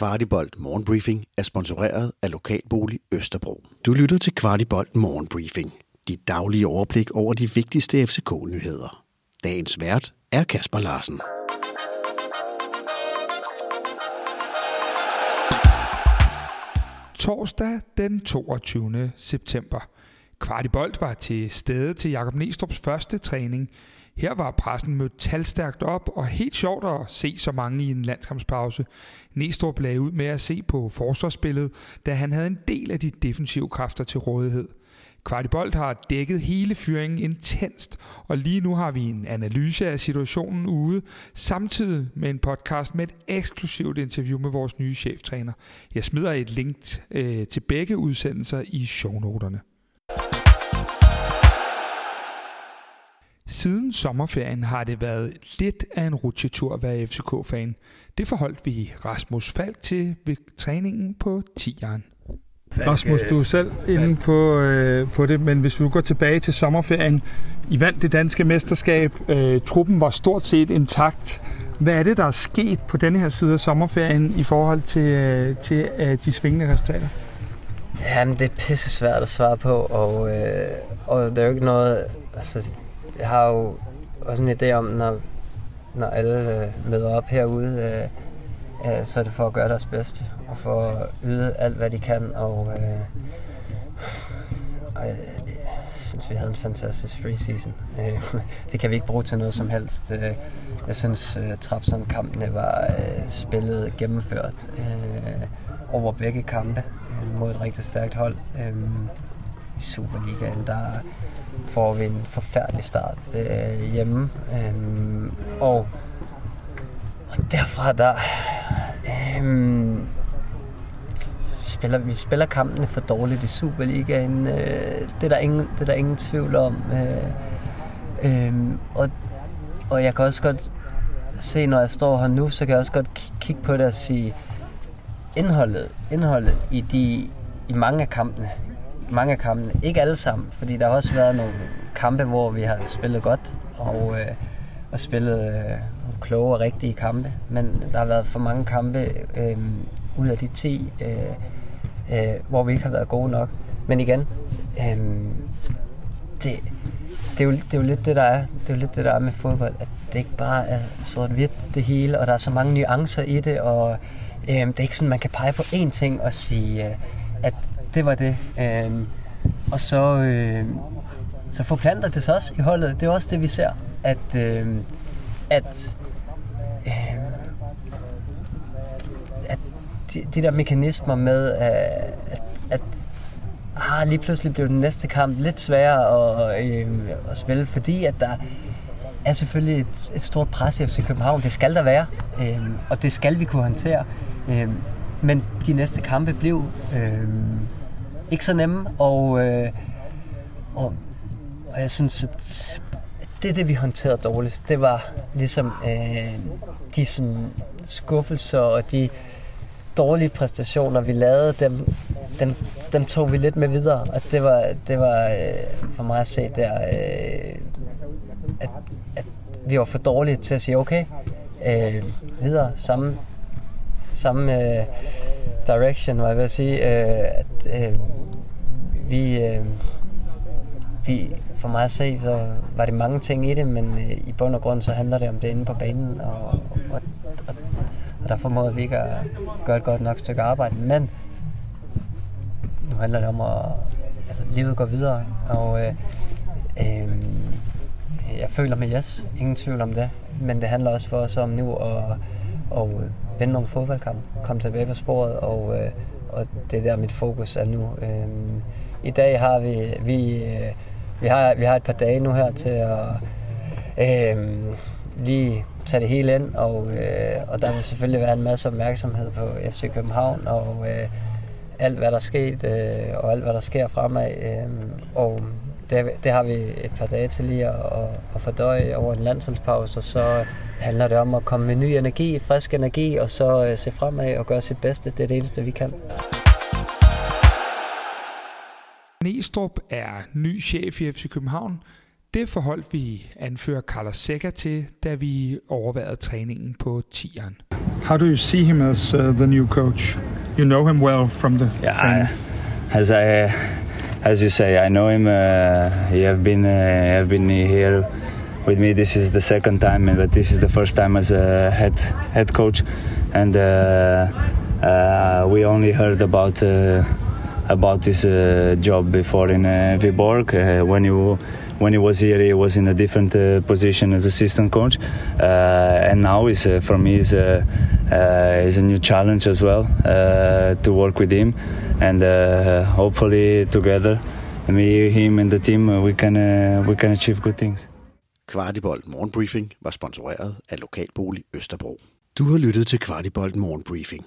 Kvartibolt Morgenbriefing er sponsoreret af Lokalbolig Østerbro. Du lytter til Kvartibolt Morgenbriefing. Dit daglige overblik over de vigtigste FCK-nyheder. Dagens vært er Kasper Larsen. Torsdag den 22. september. Kvartibolt var til stede til Jakob Nestrup's første træning. Her var pressen mødt talstærkt op, og helt sjovt at se så mange i en landskampspause. Næstrup lagde ud med at se på forsvarsspillet, da han havde en del af de defensive kræfter til rådighed. Kvartibolt har dækket hele fyringen intenst, og lige nu har vi en analyse af situationen ude, samtidig med en podcast med et eksklusivt interview med vores nye cheftræner. Jeg smider et link øh, til begge udsendelser i shownoterne. Siden sommerferien har det været lidt af en rutsjetur at være FCK-fan. Det forholdt vi Rasmus Falk til ved træningen på 10'eren. Rasmus, du er selv inde på, øh, på det, men hvis vi går tilbage til sommerferien. I vandt det danske mesterskab. Øh, truppen var stort set intakt. Hvad er det, der er sket på denne her side af sommerferien i forhold til, øh, til øh, de svingende resultater? Jamen, det er pisse svært at svare på, og, øh, og det er jo ikke noget... Altså, jeg har jo også en idé om, når, når alle øh, møder op herude, øh, øh, så er det for at gøre deres bedste, og for at yde alt, hvad de kan, og, øh, og jeg, synes, vi havde en fantastisk preseason. Øh, det kan vi ikke bruge til noget som helst. Øh, jeg synes, øh, Trapson-kampene var øh, spillet gennemført øh, over begge kampe øh, mod et rigtig stærkt hold. Øh, i Superligaen, der får vi en forfærdelig start øh, hjemme. Øh, og, og derfra der... Øh, spiller, vi spiller kampene for dårligt i Superligaen. Øh, det, er der ingen, det er der ingen tvivl om. Øh, øh, og, og jeg kan også godt se, når jeg står her nu, så kan jeg også godt kigge på det og sige, indholdet, indholdet i, de, i mange af kampene, mange af kampene, ikke alle sammen, fordi der har også været nogle kampe, hvor vi har spillet godt og, øh, og spillet øh, kloge og rigtige kampe, men der har været for mange kampe øh, ud af de 10, øh, øh, hvor vi ikke har været gode nok. Men igen, øh, det, det, er jo, det er jo lidt det, der er. Det er jo lidt det, der er med fodbold, at det ikke bare er sort-hvidt det hele, og der er så mange nuancer i det, og øh, det er ikke sådan, man kan pege på én ting og sige, øh, at det var det. Øh, og så, øh, så forplanter det sig også i holdet. Det er også det, vi ser, at, øh, at, øh, at de, de der mekanismer med, øh, at, at ah, lige pludselig blev den næste kamp lidt sværere at, øh, at spille, fordi at der er selvfølgelig et, et stort pres i FC København. Det skal der være, øh, og det skal vi kunne håndtere. Øh, men de næste kampe blev øh, ikke så nemme, og, øh, og, og jeg synes, at det, det vi håndterede dårligst, det var ligesom øh, de sådan, skuffelser og de dårlige præstationer, vi lavede, dem, dem, dem tog vi lidt med videre. Og det var, det var øh, for mig at se der, øh, at, at vi var for dårlige til at sige, okay, øh, videre, samme, samme øh, direction, var jeg ved at sige, øh, at øh, vi, øh, vi, for mig at se, så var det mange ting i det, men øh, i bund og grund så handler det om det inde på banen, og, og, og, og der formåede vi ikke at gøre et godt nok stykke arbejde, men nu handler det om at altså, livet går videre, og øh, øh, jeg føler med yes, ingen tvivl om det, men det handler også for os om nu at, og vinde nogle fodboldkampe, komme tilbage på sporet, og, øh, og det er der mit fokus er nu. Øh, I dag har vi, vi, øh, vi, har, vi har et par dage nu her til at øh, lige tage det hele ind, og, øh, og der vil selvfølgelig være en masse opmærksomhed på FC København, og øh, alt hvad der er sket, øh, og alt hvad der sker fremad. Øh, og det, det har vi et par dage til lige at, at, at fordøje over en landsholdspause, og så handler det om at komme med ny energi, frisk energi, og så øh, se fremad og gøre sit bedste. Det er det eneste, vi kan. Næstrup er ny chef i FC København. Det forholdt vi anfører Carlos Seca til, da vi overvejede træningen på tieren. How do you see him as uh, the new coach? You know him well from the yeah, training. I, as I as you say, I know him. Uh, he have been uh, have been here with me. This is the second time, but this is the first time as a head head coach, and uh, uh, we only heard about uh, about this uh, job before in uh, Viborg. Uh, when he when he was here, he was in a different uh, position as assistant coach, uh, and now is uh, for me is a uh, is a new challenge as well uh, to work with him, and uh, hopefully together, me, him, and the team, uh, we can uh, we can achieve good things. Kvartibolt Morgenbriefing var sponsoreret af Lokalbolig Østerbro. Du har lyttet til Kvartibolt Morgenbriefing.